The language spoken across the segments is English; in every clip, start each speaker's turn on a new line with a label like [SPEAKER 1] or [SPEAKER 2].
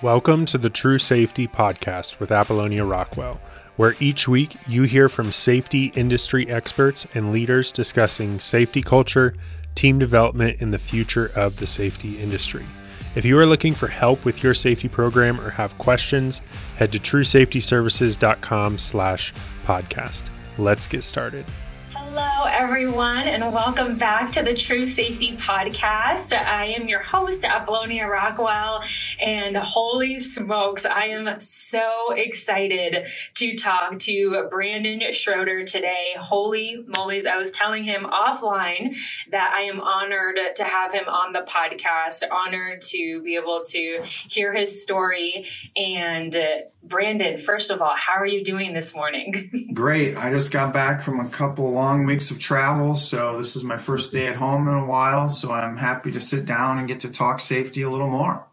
[SPEAKER 1] Welcome to the True Safety Podcast with Apollonia Rockwell, where each week you hear from safety industry experts and leaders discussing safety culture, team development, and the future of the safety industry. If you are looking for help with your safety program or have questions, head to truesafetyservices.com slash podcast. Let's get started.
[SPEAKER 2] Everyone, and welcome back to the True Safety Podcast. I am your host, Apollonia Rockwell, and holy smokes, I am so excited to talk to Brandon Schroeder today. Holy mollies, I was telling him offline that I am honored to have him on the podcast, honored to be able to hear his story. And Brandon, first of all, how are you doing this morning?
[SPEAKER 3] Great. I just got back from a couple long weeks of travel, so this is my first day at home in a while. So I'm happy to sit down and get to talk safety a little more.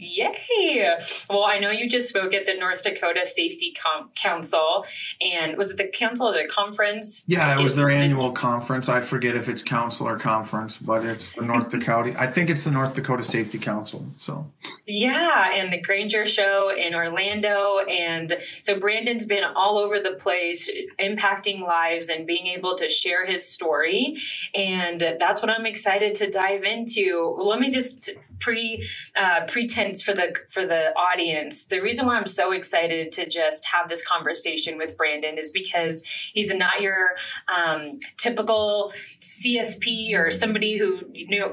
[SPEAKER 2] Yay! Well, I know you just spoke at the North Dakota Safety Com- Council, and was it the council or the conference?
[SPEAKER 3] Yeah, it was their annual conference. I forget if it's council or conference, but it's the North Dakota. I think it's the North Dakota Safety Council. So.
[SPEAKER 2] Yeah, and the Grainger Show in Orlando, and so Brandon's been all over the place, impacting lives and being able to share his story, and that's what I'm excited to dive into. Let me just pre uh, pretense for the for the audience. The reason why I'm so excited to just have this conversation with Brandon is because he's not your um, typical CSP or somebody who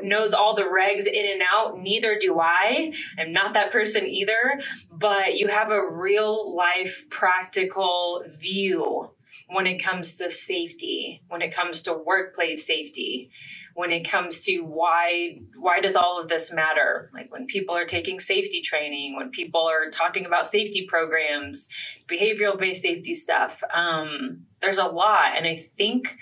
[SPEAKER 2] knows all the regs in and out. Neither do I. I'm not that person either. But you have a real life practical view when it comes to safety, when it comes to workplace safety when it comes to why why does all of this matter? Like when people are taking safety training when people are talking about safety programs behavioral based safety stuff um, there's a lot. And i think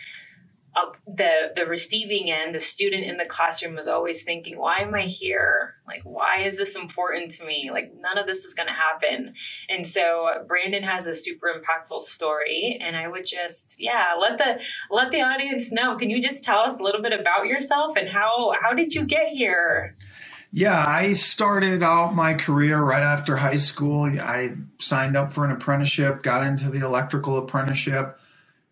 [SPEAKER 2] uh, the the receiving end, the student in the classroom was always thinking, "Why am I here? Like, why is this important to me? Like, none of this is going to happen." And so, Brandon has a super impactful story, and I would just, yeah, let the let the audience know. Can you just tell us a little bit about yourself and how how did you get here?
[SPEAKER 3] Yeah, I started out my career right after high school. I signed up for an apprenticeship, got into the electrical apprenticeship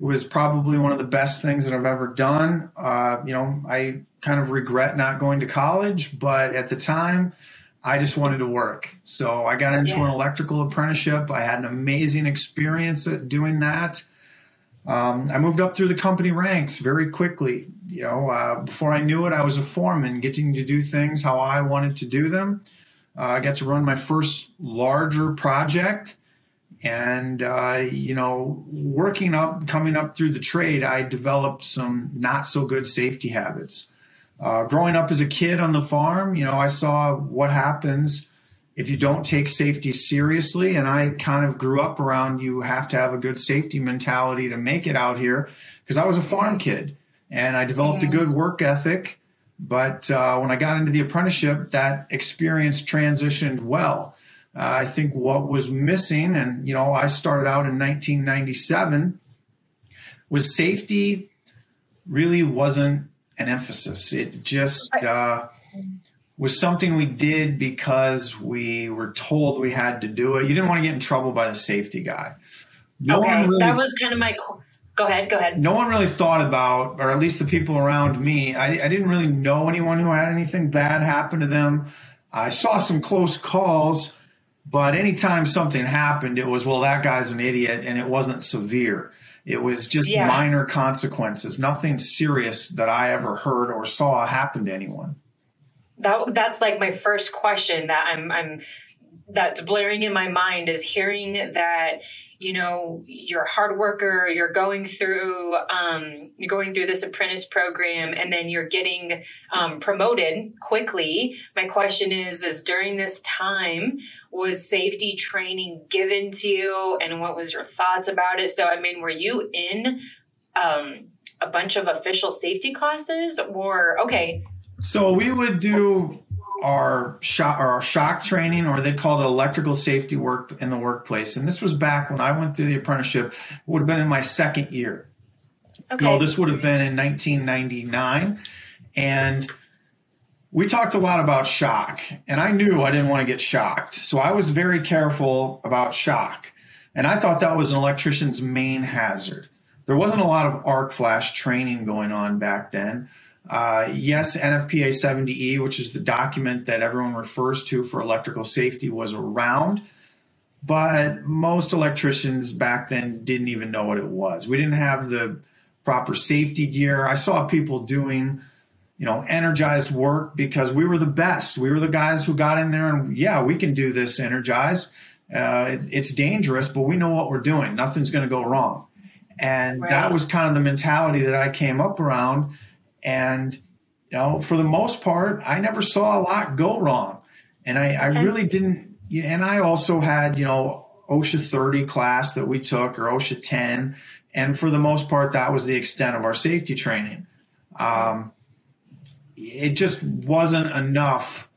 [SPEAKER 3] was probably one of the best things that I've ever done. Uh, you know, I kind of regret not going to college, but at the time, I just wanted to work. So I got into yeah. an electrical apprenticeship. I had an amazing experience at doing that. Um, I moved up through the company ranks very quickly. You know, uh, before I knew it, I was a foreman, getting to do things how I wanted to do them. Uh, I got to run my first larger project and uh, you know working up coming up through the trade i developed some not so good safety habits. Uh, growing up as a kid on the farm you know i saw what happens if you don't take safety seriously. And i kind of grew up around you have to have a good safety mentality to make it out here because i was a farm kid and i developed a good work ethic. But uh, when i got into the apprenticeship that experience transitioned well I think what was missing, and you know, I started out in 1997, was safety really wasn't an emphasis. It just uh, was something we did because we were told we had to do it. You didn't want to get in trouble by the safety guy.
[SPEAKER 2] No okay, really, that was kind of my. Go ahead. Go ahead.
[SPEAKER 3] No one really thought about, or at least the people around me. I, I didn't really know anyone who had anything bad happen to them. I saw some close calls but anytime something happened, it was, well, that guy's an idiot, and it wasn't severe. It was just yeah. minor consequences, nothing serious that I ever heard or saw happen to anyone.
[SPEAKER 2] That that's like my first question that I'm I'm that's blaring in my mind is hearing that you know you're a hard worker you're going through um, you're going through this apprentice program and then you're getting um, promoted quickly. My question is is during this time was safety training given to you? And what was your thoughts about it? So i mean were you in um, a bunch of official safety classes or okay.
[SPEAKER 3] So we would do our shock our shock training, or they called it electrical safety work in the workplace. And this was back when I went through the apprenticeship. It would have been in my second year. Okay. No, this would have been in 1999, and we talked a lot about shock, and I knew I didn't want to get shocked. So I was very careful about shock. And I thought that was an electrician's main hazard. There wasn't a lot of arc flash training going on back then. Uh, yes, NFPA 70E, which is the document that everyone refers to for electrical safety, was around, but most electricians back then didn't even know what it was. We didn't have the proper safety gear. I saw people doing, you know, energized work because we were the best. We were the guys who got in there and, yeah, we can do this energized. Uh, it, it's dangerous, but we know what we're doing. Nothing's going to go wrong. And right. that was kind of the mentality that I came up around. And, you know, for the most part, I never saw a lot go wrong. And I, I really didn't. And I also had, you know, OSHA 30 class that we took or OSHA 10. And for the most part, that was the extent of our safety training. Um, it just wasn't enough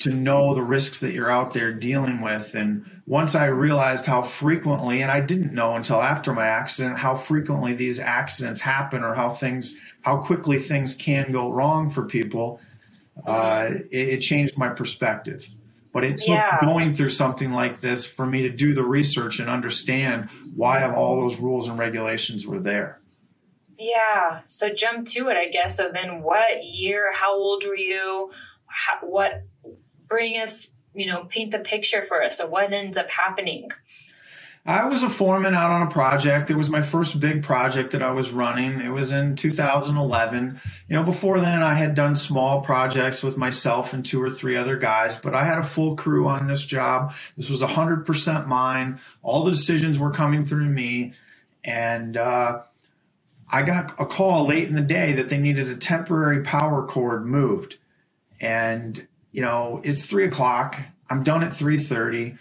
[SPEAKER 3] to know the risks that you're out there dealing with. And once I realized how frequently, and I didn't know until after my accident, how frequently these accidents happen or how things, how quickly things can go wrong for people, uh, it, it, changed my perspective. But it took yeah. going through something like this for me to do the research and understand why all those rules and regulations were there.
[SPEAKER 2] Yeah. So jump to it, I guess. So then, what year? How old were you? How, what bring us, you know, paint the picture for us of what ends up happening.
[SPEAKER 3] I was a foreman out on a project. It was my first big project that I was running. It was in 2011. You know, before then I had done small projects with myself and two or three other guys, but I had a full crew on this job. This was 100% mine. All the decisions were coming through me. And uh, I got a call late in the day that they needed a temporary power cord moved. And you know, it's three o'clock. I'm done at three thirty.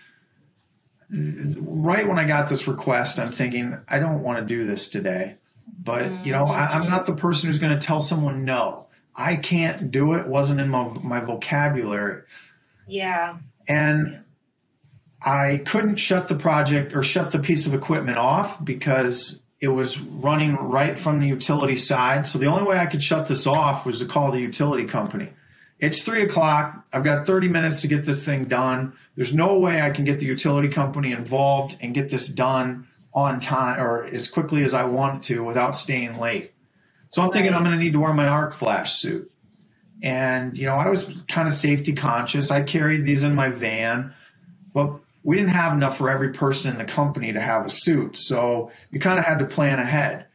[SPEAKER 3] Right when I got this request, I'm thinking, I don't want to do this today. But you know, I, am not the person who's going to tell someone no. I can't do it. Wasn't in my, my vocabulary.
[SPEAKER 2] Yeah.
[SPEAKER 3] And I couldn't shut the project or shut the piece of equipment off because it was running right from the utility side. So the only way I could shut this off was to call the utility company. It's three o'clock. I've got 30 minutes to get this thing done. There's no way I can get the utility company involved and get this done on time or as quickly as I want to without staying late. So I'm thinking I'm going to need to wear my arc flash suit. And, you know, I was kind of safety conscious. I carried these in my van, but we didn't have enough for every person in the company to have a suit. So you kind of had to plan ahead.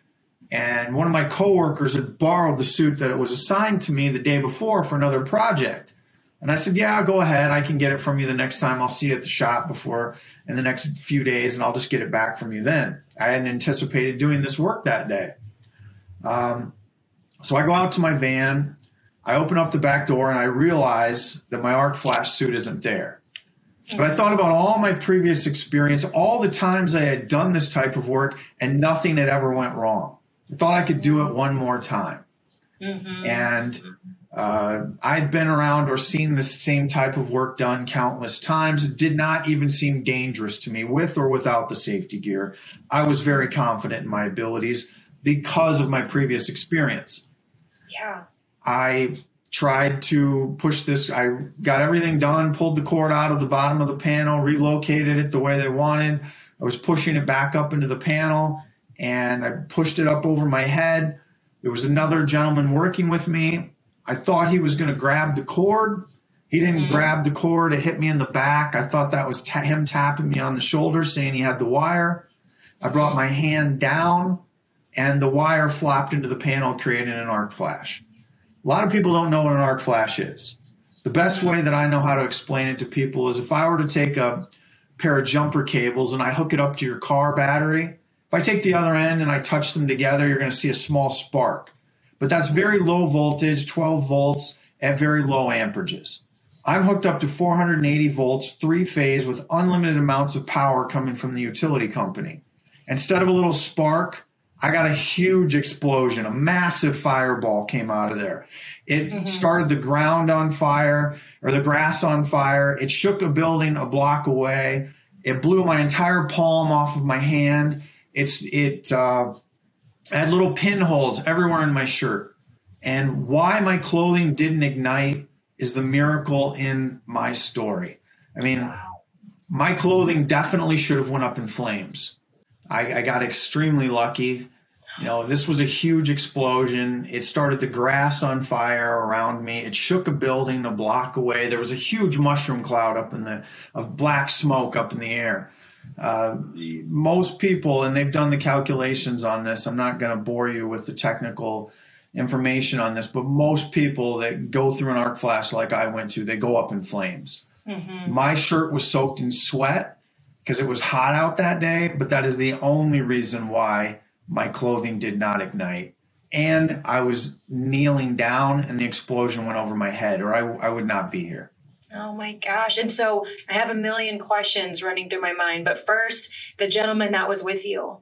[SPEAKER 3] And one of my coworkers had borrowed the suit that it was assigned to me the day before for another project. And I said, Yeah, go ahead. I can get it from you the next time. I'll see you at the shop before in the next few days, and I'll just get it back from you then. I hadn't anticipated doing this work that day. Um, so I go out to my van. I open up the back door and I realize that my arc flash suit isn't there. But I thought about all my previous experience, all the times I had done this type of work, and nothing had ever went wrong. I thought I could do it one more time. Mm-hmm. And uh, I'd been around or seen the same type of work done countless times. It did not even seem dangerous to me with or without the safety gear. I was very confident in my abilities because of my previous experience.
[SPEAKER 2] Yeah.
[SPEAKER 3] I tried to push this. I got everything done, pulled the cord out of the bottom of the panel, relocated it the way they wanted. I was pushing it back up into the panel and I pushed it up over my head. There was another gentleman working with me. I thought he was going to grab the cord. He didn't mm-hmm. grab the cord. It hit me in the back. I thought that was ta- him tapping me on the shoulder, saying he had the wire. I brought my hand down, and the wire flopped into the panel, creating an arc flash. A lot of people don't know what an arc flash is. The best way that I know how to explain it to people is if I were to take a pair of jumper cables and I hook it up to your car battery, if I take the other end and I touch them together, you're going to see a small spark. But that's very low voltage, 12 volts at very low amperages. I'm hooked up to 480 volts, three phase with unlimited amounts of power coming from the utility company. Instead of a little spark, I got a huge explosion. A massive fireball came out of there. It mm-hmm. started the ground on fire or the grass on fire. It shook a building a block away. It blew my entire palm off of my hand. It's it uh, had little pinholes everywhere in my shirt. And why my clothing didn't ignite is the miracle in my story. I mean, my clothing definitely should have went up in flames. I, I got extremely lucky. You know, this was a huge explosion. It started the grass on fire around me. It shook a building a block away. There was a huge mushroom cloud up in the of black smoke up in the air. Uh, most people, and they've done the calculations on this. I'm not going to bore you with the technical information on this, but most people that go through an arc flash like I went to, they go up in flames. Mm-hmm. My shirt was soaked in sweat because it was hot out that day, but that is the only reason why my clothing did not ignite. And I was kneeling down and the explosion went over my head, or I, I would not be here.
[SPEAKER 2] Oh my gosh. And so I have a million questions running through my mind. But first, the gentleman that was with you.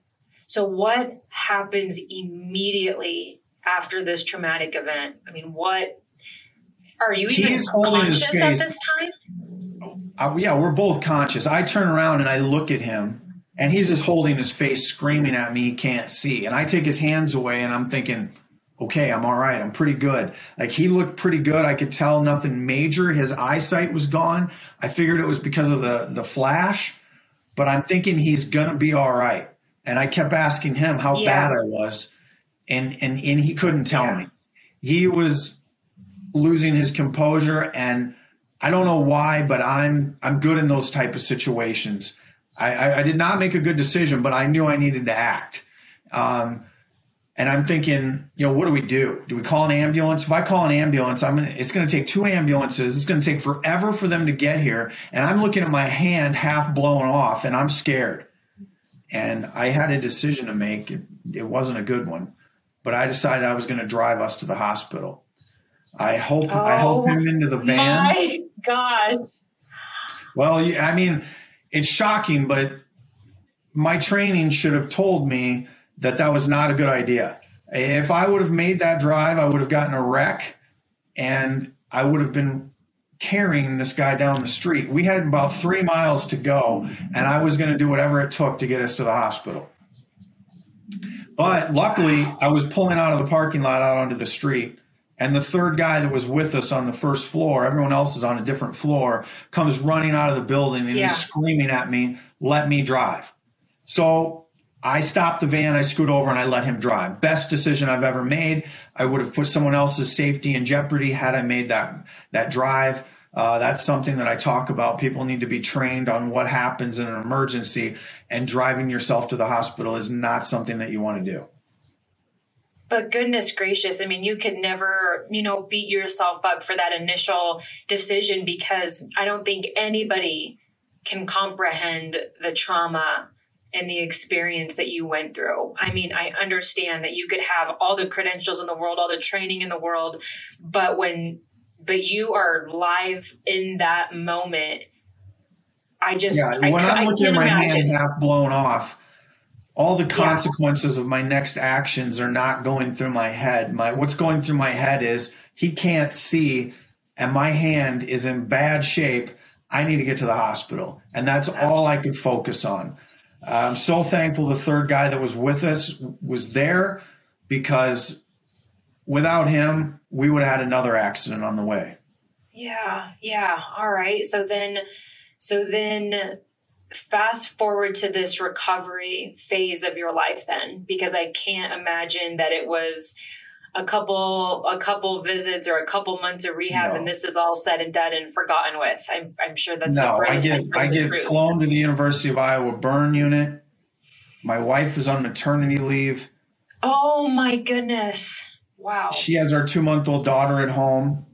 [SPEAKER 2] So, what happens immediately after this traumatic event? I mean, what are you even conscious at this time?
[SPEAKER 3] Uh, yeah, we're both conscious. I turn around and I look at him, and he's just holding his face, screaming at me. He can't see. And I take his hands away, and I'm thinking, okay, I'm all right. I'm pretty good. Like he looked pretty good. I could tell nothing major. His eyesight was gone. I figured it was because of the the flash, but I'm thinking he's gonna be all right. And I kept asking him how yeah. bad I was, and and and he couldn't tell yeah. me. He was losing his composure, and I don't know why, but I'm I'm good in those type of situations. I, I, I did not make a good decision, but I knew I needed to act. Um, and I'm thinking, you know, what do we do? Do we call an ambulance? If I call an ambulance, I'm gonna, it's going to take two ambulances. It's going to take forever for them to get here. And I'm looking at my hand half blown off and I'm scared. And I had a decision to make. It, it wasn't a good one, but I decided I was going to drive us to the hospital. I hope oh, I helped him into the van.
[SPEAKER 2] My gosh.
[SPEAKER 3] Well, I mean, it's shocking, but my training should have told me that that was not a good idea. If I would have made that drive, I would have gotten a wreck and I would have been carrying this guy down the street. We had about three miles to go, and I was going to do whatever it took to get us to the hospital. But luckily, I was pulling out of the parking lot out onto the street, and the third guy that was with us on the first floor, everyone else is on a different floor, comes running out of the building and yeah. he's screaming at me, Let me drive. So I stopped the van, I scoot over, and I let him drive. Best decision I've ever made. I would have put someone else's safety in jeopardy had I made that that drive. Uh, that's something that I talk about. People need to be trained on what happens in an emergency, and driving yourself to the hospital is not something that you want to do.
[SPEAKER 2] But goodness gracious, I mean, you could never, you know, beat yourself up for that initial decision because I don't think anybody can comprehend the trauma and the experience that you went through. I mean, I understand that you could have all the credentials in the world, all the training in the world, but when but you are live in that moment. I just
[SPEAKER 3] yeah. When I, am looking at my imagine. hand half blown off, all the consequences yeah. of my next actions are not going through my head. My what's going through my head is he can't see, and my hand is in bad shape. I need to get to the hospital, and that's Absolutely. all I could focus on. I'm so thankful the third guy that was with us was there because without him, we would have had another accident on the way.
[SPEAKER 2] Yeah, yeah. All right. So then, so then fast forward to this recovery phase of your life then, because I can't imagine that it was a couple a couple visits or a couple months of rehab no. and this is all said and done and forgotten with i'm, I'm sure that's
[SPEAKER 3] no i get i get group. flown to the university of iowa burn unit my wife is on maternity leave
[SPEAKER 2] oh my goodness wow
[SPEAKER 3] she has our two month old daughter at home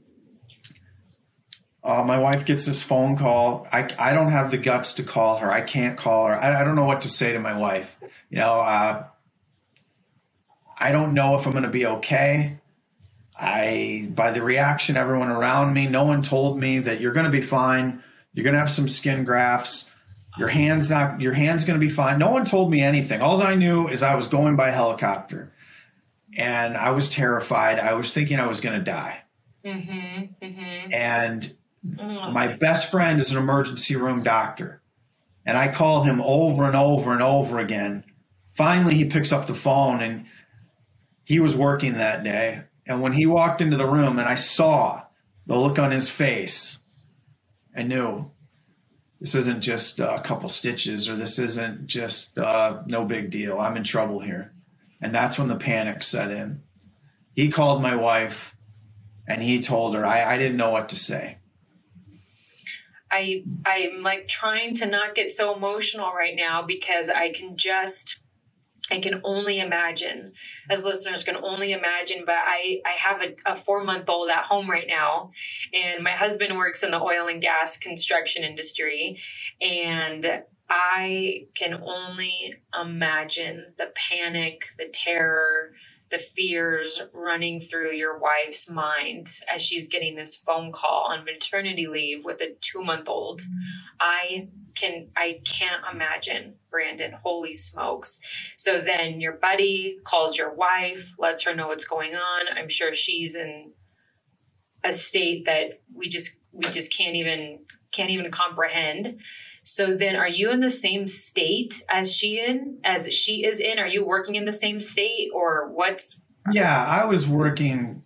[SPEAKER 3] uh, my wife gets this phone call. I, I don't have the guts to call her. I can't call her. I, I don't know what to say to my wife. You know, uh, I don't know if I'm going to be okay. I, by the reaction, everyone around me, no one told me that you're going to be fine. You're going to have some skin grafts. Your hand's not, your hand's going to be fine. No one told me anything. All I knew is I was going by helicopter and I was terrified. I was thinking I was going to die. Mm-hmm, mm-hmm. And oh. my best friend is an emergency room doctor. And I call him over and over and over again. Finally, he picks up the phone and he was working that day. And when he walked into the room and I saw the look on his face, I knew this isn't just a couple stitches or this isn't just uh, no big deal. I'm in trouble here. And that's when the panic set in. He called my wife and he told her, I, I didn't know what to say.
[SPEAKER 2] I I'm like trying to not get so emotional right now because I can just I can only imagine, as listeners can only imagine, but I, I have a, a four month old at home right now, and my husband works in the oil and gas construction industry. And I can only imagine the panic, the terror, the fears running through your wife's mind as she's getting this phone call on maternity leave with a two month old. I can I can't imagine, Brandon. Holy smokes. So then your buddy calls your wife, lets her know what's going on. I'm sure she's in a state that we just we just can't even can't even comprehend. So then are you in the same state as she in as she is in? Are you working in the same state or what's
[SPEAKER 3] Yeah, I was working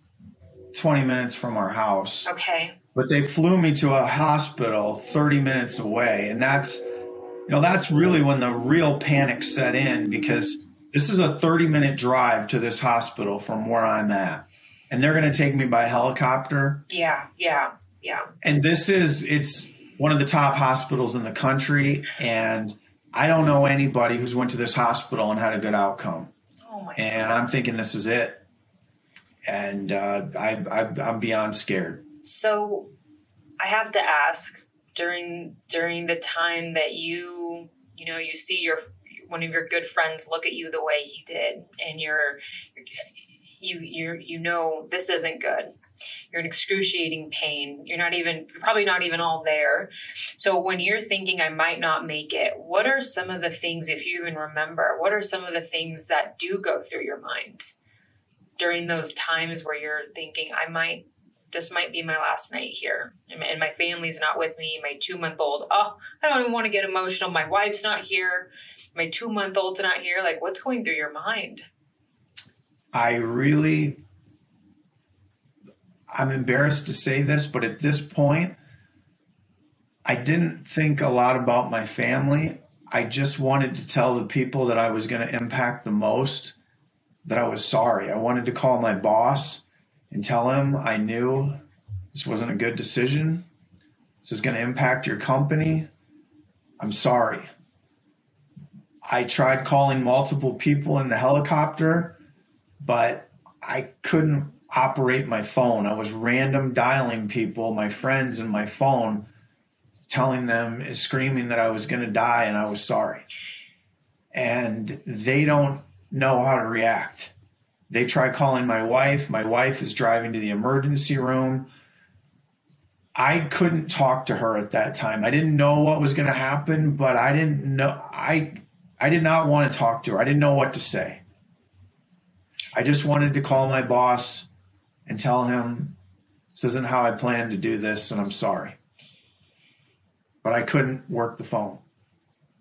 [SPEAKER 3] 20 minutes from our house.
[SPEAKER 2] Okay.
[SPEAKER 3] But they flew me to a hospital 30 minutes away and that's you know that's really when the real panic set in because this is a 30 minute drive to this hospital from where I'm at. And they're going to take me by helicopter.
[SPEAKER 2] Yeah, yeah, yeah.
[SPEAKER 3] And this is it's one of the top hospitals in the country and I don't know anybody who's went to this hospital and had a good outcome.
[SPEAKER 2] Oh my
[SPEAKER 3] And I'm thinking this is it. And uh, I, I, I'm beyond scared.
[SPEAKER 2] So I have to ask during during the time that you you know you see your one of your good friends look at you the way he did and you're you you you know this isn't good you're in excruciating pain. You're not even you're probably not even all there. So when you're thinking i might not make it what are some of the things if you even remember what are some of the things that do go through your mind during those times where you're thinking i might this might be my last night here and my, family's not with me my two month old oh i don't even want to get emotional. My wife's not here. My two month old's not here. Like what's going through your mind?
[SPEAKER 3] I really, I'm embarrassed to say this, but at this point, I didn't think a lot about my family. I just wanted to tell the people that I was going to impact the most that I was sorry. I wanted to call my boss and tell him I knew this wasn't a good decision. This is going to impact your company. I'm sorry. I tried calling multiple people in the helicopter but I couldn't operate my phone. I was random dialing people, my friends, and my phone, telling them, screaming that I was going to die and I was sorry. And they don't know how to react. They try calling my wife. My wife is driving to the emergency room. I couldn't talk to her at that time. I didn't know what was going to happen, but I didn't know I I did not want to talk to her. I didn't know what to say. I just wanted to call my boss and tell him this isn't how I planned to do this and I'm sorry. But I couldn't work the phone.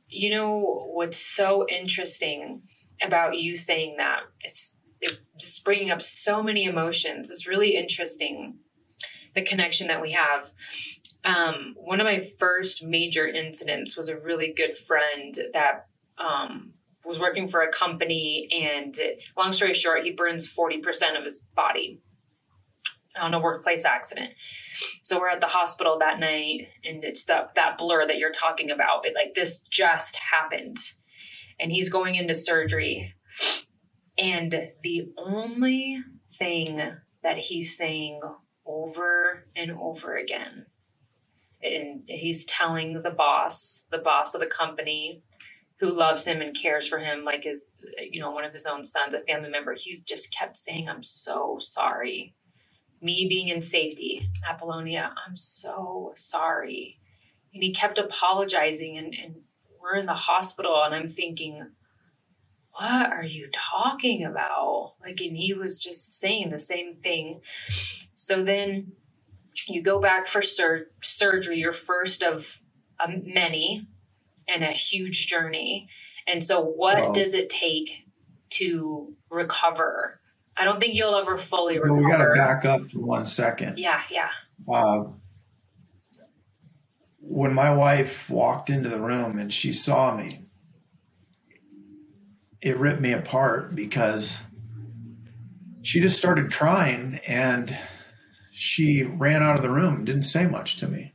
[SPEAKER 2] you know what's so interesting about you saying that it's it's bringing up so many emotions it's really interesting the connection that we have um, one of my first major incidents was a really good friend that um, was working for a company and long story short he burns 40% of his body on a workplace accident. So we're at the hospital that night and it's that that blur that you're talking about. It, like this just happened. And he's going into surgery. And the only thing that he's saying over and over again and he's telling the boss the boss of the company who loves him and cares for him like his you know one of his own sons a family member he's just kept saying i'm so sorry me being in safety apollonia i'm so sorry and he kept apologizing and, and we're in the hospital and i'm thinking what are you talking about like and he was just saying the same thing so then you go back for sur- surgery your first of um, many and a huge journey. And so, what
[SPEAKER 3] Wow.
[SPEAKER 2] does it take to recover? I don't think you'll ever fully
[SPEAKER 3] So we got to back up for one second.
[SPEAKER 2] yeah, yeah.
[SPEAKER 3] uh, when my wife walked into the room and she saw me, it ripped me apart because she just started crying and she ran out of the room didn't say much to me.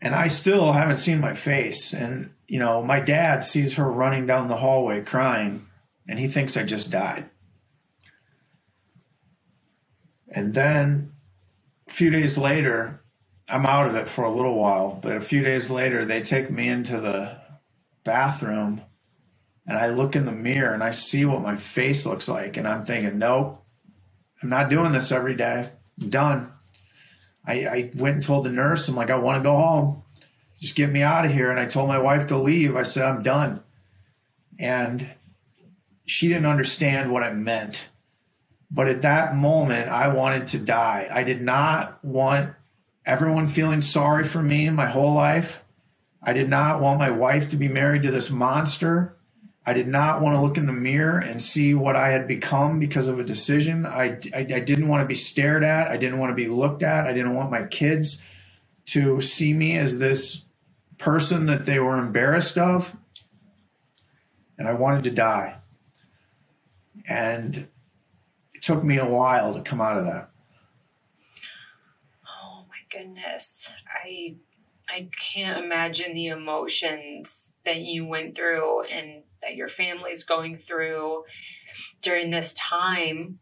[SPEAKER 3] And I still haven't seen my face. And, you know, my dad sees her running down the hallway crying and he thinks I just died. And then a few days later, I'm out of it for a little while, but a few days later, they take me into the bathroom and I look in the mirror and I see what my face looks like. And I'm thinking, nope, I'm not doing this every day. I'm done. I, I went and told the nurse, I'm like, I want to go home. Just get me out of here. And I told my wife to leave. I said, I'm done. And she didn't understand what I meant. But at that moment, I wanted to die. I did not want everyone feeling sorry for me my whole life. I did not want my wife to be married to this monster. I did not want to look in the mirror and see what I had become because of a decision. I, I, I, didn't want to be stared at. I didn't want to be looked at. I didn't want my kids to see me as this person that they were embarrassed of. And I wanted to die. And took me a while to come out of that.
[SPEAKER 2] Oh my goodness. I I can't imagine the emotions that you went through and that your family's going through during this time.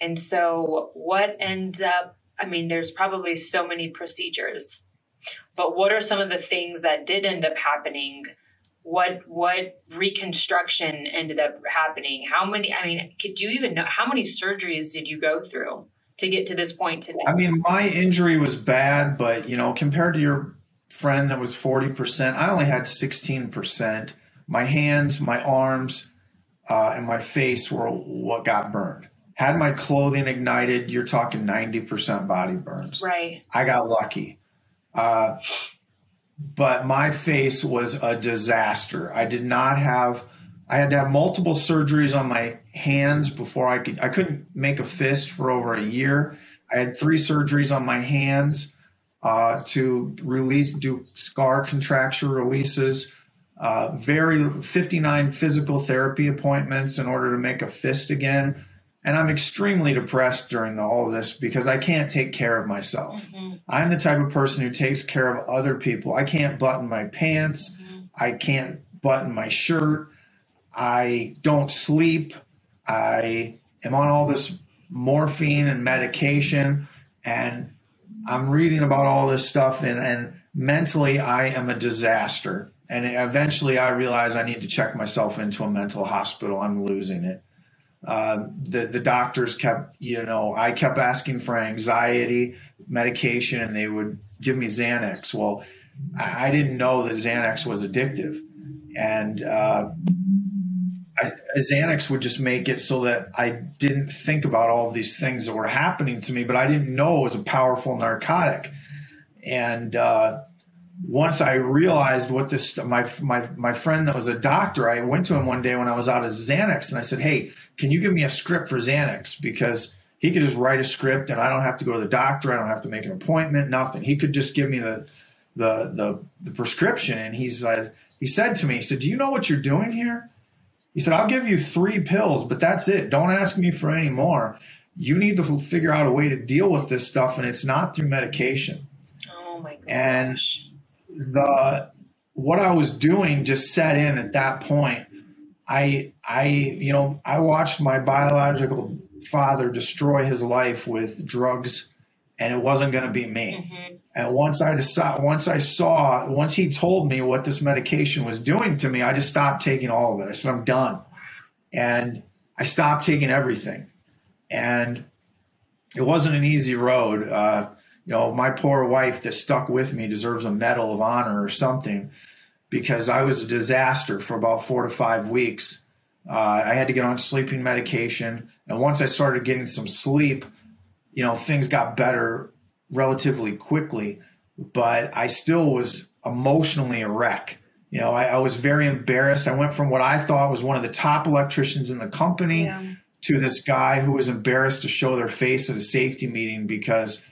[SPEAKER 2] And so, what ends up, I mean, there's probably so many procedures, but what are some of the things that did end up happening? What what reconstruction ended up happening? How many? I mean, could you even know how many surgeries did you go through to get to this point today?
[SPEAKER 3] I mean, my injury was bad, but you know, compared to your friend that was forty percent, I only had sixteen percent my hands, my arms, uh, and my face were what got burned. Had my clothing ignited, you're talking 90% body burns.
[SPEAKER 2] Right.
[SPEAKER 3] I got lucky. Uh, but my face was a disaster. I did not have, I had to have multiple surgeries on my hands before I could, I couldn't make a fist for over a year. I had three surgeries on my hands uh, to release, do scar contracture releases uh, very 59 physical therapy appointments in order to make a fist again. And I'm extremely depressed during the, all of this because I can't take care of myself. Mm-hmm. I'm the type of person who takes care of other people. I can't button my pants. Mm-hmm. I can't button my shirt. I don't sleep. I am on all this morphine and medication. And I'm reading about all this stuff. And, and mentally, I am a disaster. And eventually I realized I need to check myself into a mental hospital. I'm losing it. Uh, the, the doctors kept, you know, I kept asking for anxiety medication and they would give me Xanax. Well, I, I didn't know that Xanax was addictive. And uh, I, Xanax would just make it so that I didn't think about all of these things that were happening to me, but I didn't know it was a powerful narcotic. And uh, once I realized what this my my my friend that was a doctor, I went to him one day when I was out of Xanax, and I said, "Hey, can you give me a script for Xanax because he could just write a script, and I don't have to go to the doctor, I don't have to make an appointment, nothing. He could just give me the the the, the prescription." And he said he said to me, he said, "Do you know what you're doing here?" He said, "I'll give you three pills, but that's it. Don't ask me for any more. You need to figure out a way to deal with this stuff, and it's not through medication."
[SPEAKER 2] Oh my gosh.
[SPEAKER 3] And the what I was doing just set in at that point. I I you know I watched my biological father destroy his life with drugs, and it wasn't going to be me. Mm-hmm. And once I decided, once I saw, once he told me what this medication was doing to me, I just stopped taking all of it. I said I'm done, and I stopped taking everything. And it wasn't an easy road. Uh, you know, my poor wife that stuck with me deserves a medal of honor or something because I was a disaster for about four to five weeks. Uh, I had to get on sleeping medication. And once I started getting some sleep, you know, things got better relatively quickly. But I still was emotionally a wreck. You know, I, I was very embarrassed. I went from what I thought was one of the top electricians in the company yeah. to this guy who was embarrassed to show their face at a safety meeting because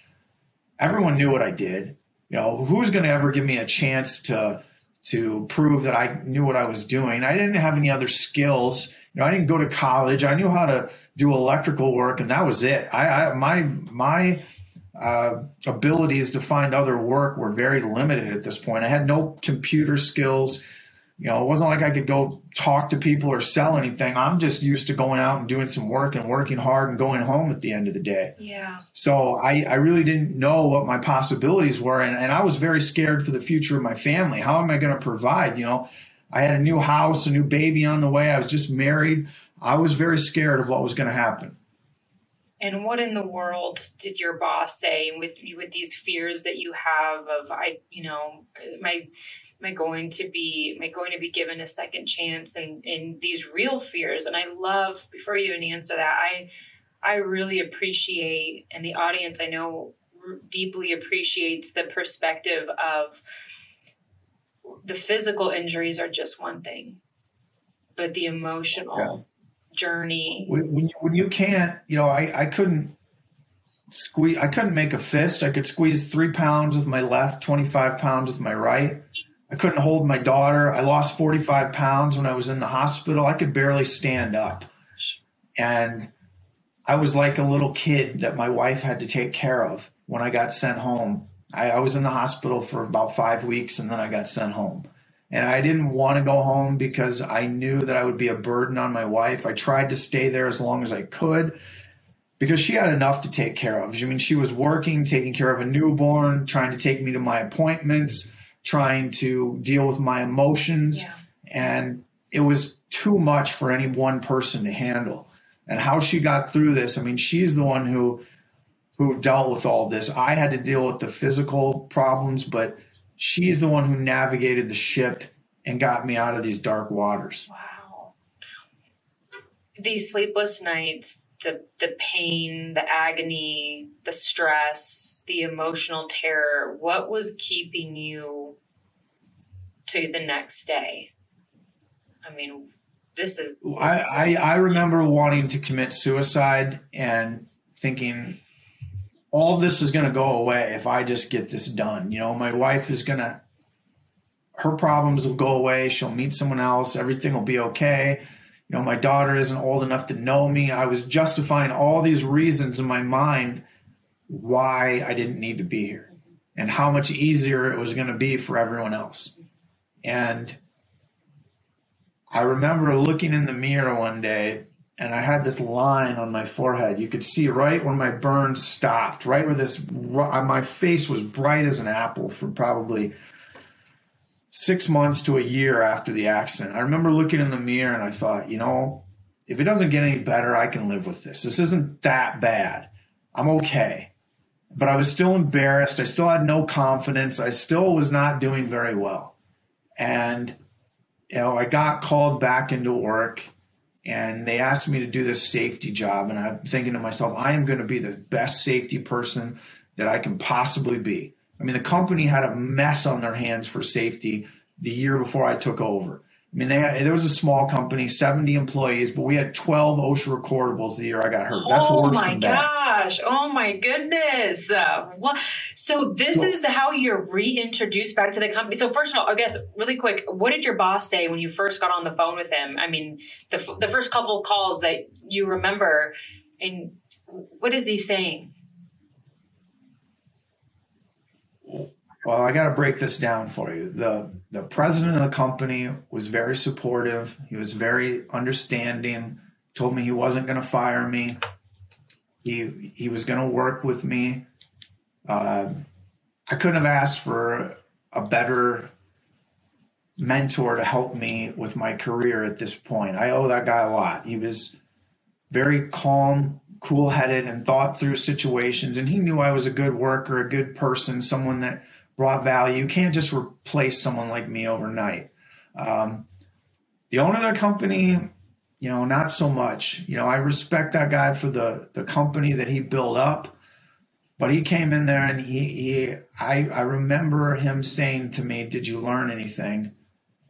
[SPEAKER 3] everyone knew what I did. You know, who's going to ever give me a chance to to prove that I knew what I was doing? I didn't have any other skills. You know, I didn't go to college. I knew how to do electrical work, and that was it. I, I my my uh, abilities to find other work were very limited at this point. I had no computer skills. You know, it wasn't like I could go talk to people or sell anything. I'm just used to going out and doing some work and working hard and going home at the end of the day.
[SPEAKER 2] Yeah.
[SPEAKER 3] So I, I really didn't know what my possibilities were. And, and I was very scared for the future of my family. How am I going to provide? You know, I had a new house, a new baby on the way. I was just married. I was very scared of what was going to happen.
[SPEAKER 2] And what in the world did your boss say with with these fears that you have of I, you know, my am I going to be am I going to be given a second chance and in these real fears? And I love before you even answer that I I really appreciate and the audience I know deeply appreciates the perspective of the physical injuries are just one thing but the emotional yeah. journey.
[SPEAKER 3] When, when, you, when you can't you know I, I couldn't squeeze I couldn't make a fist. I could squeeze three pounds with my left 25 pounds with my right I couldn't hold my daughter. I lost 45 pounds when I was in the hospital. I could barely stand up. And I was like a little kid that my wife had to take care of when I got sent home. I, I was in the hospital for about five weeks and then I got sent home. And I didn't want to go home because I knew that I would be a burden on my wife. I tried to stay there as long as I could because she had enough to take care of. I mean, she was working, taking care of a newborn, trying to take me to my appointments trying to deal with my emotions. Yeah. And it was too much for any one person to handle. And how she got through this, I mean, she's the one who who dealt with all this. I had to deal with the physical problems, but she's the one who navigated the ship and got me out of these dark waters.
[SPEAKER 2] Wow. These sleepless nights, the the pain, the agony, the stress, the emotional terror, what was keeping you to the next day? I mean, this is
[SPEAKER 3] I, I, I remember wanting to commit suicide and thinking all this is going to go away if I just get this done. You know, my wife is going to her problems will go away. She'll meet someone else. Everything will be okay you know, my daughter isn't old enough to know me. I was justifying all these reasons in my mind why I didn't need to be here and how much easier it was going to be for everyone else. And I remember looking in the mirror one day and I had this line on my forehead. You could see right where my burn stopped, right where this, my face was bright as an apple for probably six months to a year after the accident, I remember looking in the mirror and I thought, you know, if it doesn't get any better, I can live with this. This isn't that bad. I'm okay. But I was still embarrassed. I still had no confidence. I still was not doing very well. And, you know, I got called back into work and they asked me to do this safety job. And I'm thinking to myself, I am going to be the best safety person that I can possibly be. I mean, the company had a mess on their hands for safety the year before I took over. I mean, they had, there was a small company, 70 employees, but we had 12 OSHA recordables the year I got hurt. That's oh worse
[SPEAKER 2] than that. Oh my gosh. Oh my goodness. Uh, what? So this so, is how you're reintroduced back to the company. So first of all, I guess really quick, what did your boss say when you first got on the phone with him? I mean, the, the first couple calls that you remember and what is he saying?
[SPEAKER 3] Well, I got to break this down for you. The the president of the company was very supportive. He was very understanding. Told me he wasn't going to fire me. He he was going to work with me. Uh, I couldn't have asked for a better mentor to help me with my career at this point. I owe that guy a lot. He was very calm, cool headed, and thought through situations. And he knew I was a good worker, a good person, someone that brought value. You can't just replace someone like me overnight. Um, the owner of the company, you know, not so much. You know, I respect that guy for the the company that he built up, but he came in there and he, he I I remember him saying to me, "Did you learn anything?"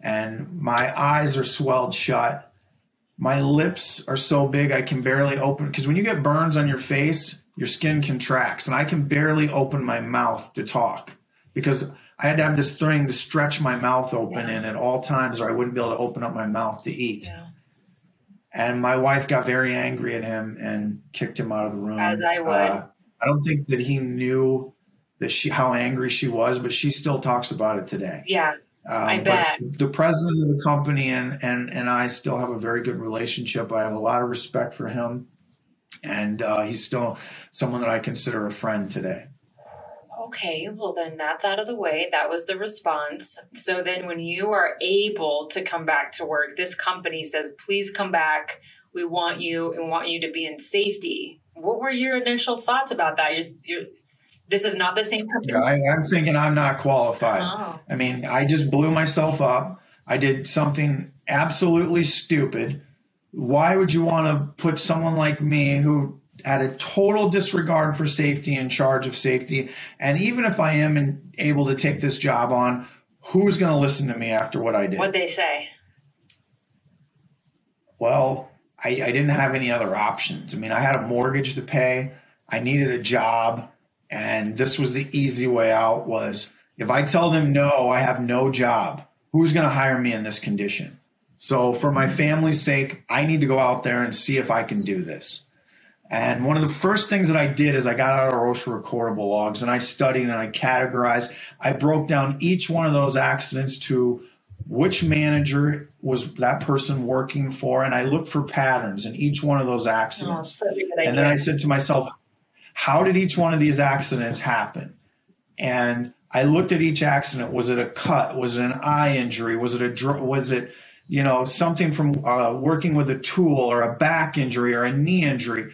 [SPEAKER 3] And my eyes are swelled shut. My lips are so big I can barely open because when you get burns on your face, your skin contracts, and I can barely open my mouth to talk because I had to have this thing to stretch my mouth open
[SPEAKER 2] Yeah.
[SPEAKER 3] in at all times, or I wouldn't be able to open up my mouth to eat.
[SPEAKER 2] Yeah.
[SPEAKER 3] And my wife got very angry at him and kicked him out of the room.
[SPEAKER 2] As I would.
[SPEAKER 3] Uh, I don't think that he knew that she how angry she was, but she still talks about it today.
[SPEAKER 2] Yeah.
[SPEAKER 3] Um,
[SPEAKER 2] I bet.
[SPEAKER 3] The president of the company and, and, and I still have a very good relationship. I have a lot of respect for him. And uh, he's still someone that I consider a friend today.
[SPEAKER 2] Okay, well, then that's out of the way. That was the response. So then, when you are able to come back to work, this company says, please come back. We want you and want you to be in safety. What were your initial thoughts about that? You, you, this is not the same company.
[SPEAKER 3] Yeah, I, I'm thinking I'm not qualified.
[SPEAKER 2] Oh.
[SPEAKER 3] I mean, I just blew myself up. I did something absolutely stupid. Why would you want to put someone like me who had a total disregard for safety in charge of safety? And even if I am in, able to take this job on, who's going to listen to me after what I did?
[SPEAKER 2] What'd they say?
[SPEAKER 3] well, I, I didn't have any other options. I mean, I had a mortgage to pay. I needed a job, and this was the easy way out. Was if I tell them no, I have no job. Who's going to hire me in this condition? So, for my family's sake, I need to go out there and see if I can do this. And one of the first things that I did is I got out our OSHA recordable logs and I studied and I categorized. I broke down each one of those accidents to which manager was that person working for, and I looked for patterns in each one of those
[SPEAKER 2] Oh,
[SPEAKER 3] accidents.
[SPEAKER 2] such a good idea.
[SPEAKER 3] And then I said to myself, how did each one of these accidents happen? And I looked at each accident. Was it a cut? Was it an eye injury? Was it a dr- was it you know something from uh, working with a tool or a back injury or a knee injury?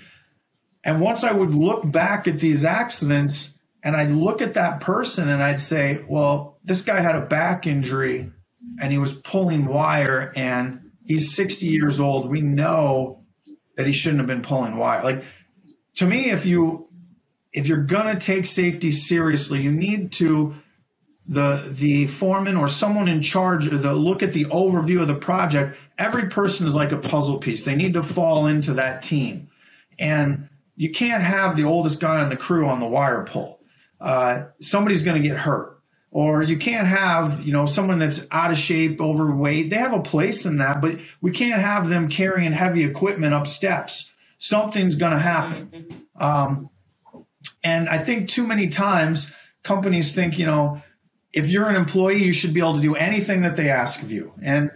[SPEAKER 3] And once I would look back at these accidents and I'd look at that person and I'd say, well, this guy had a back injury and he was pulling wire and he's 60 years old. We know that he shouldn't have been pulling wire. Like to me, if you if you're gonna take safety seriously, you need to the the foreman or someone in charge of the look at the overview of the project. Every person is like a puzzle piece. They need to fall into that team, and you can't have the oldest guy on the crew on the wire pull. Uh, somebody's going to get hurt, or you can't have you know someone that's out of shape, overweight. They have a place in that, but we can't have them carrying heavy equipment up steps. Something's going to happen. Um, and I think too many times companies think, you know, if you're an employee, you should be able to do anything that they ask of you. And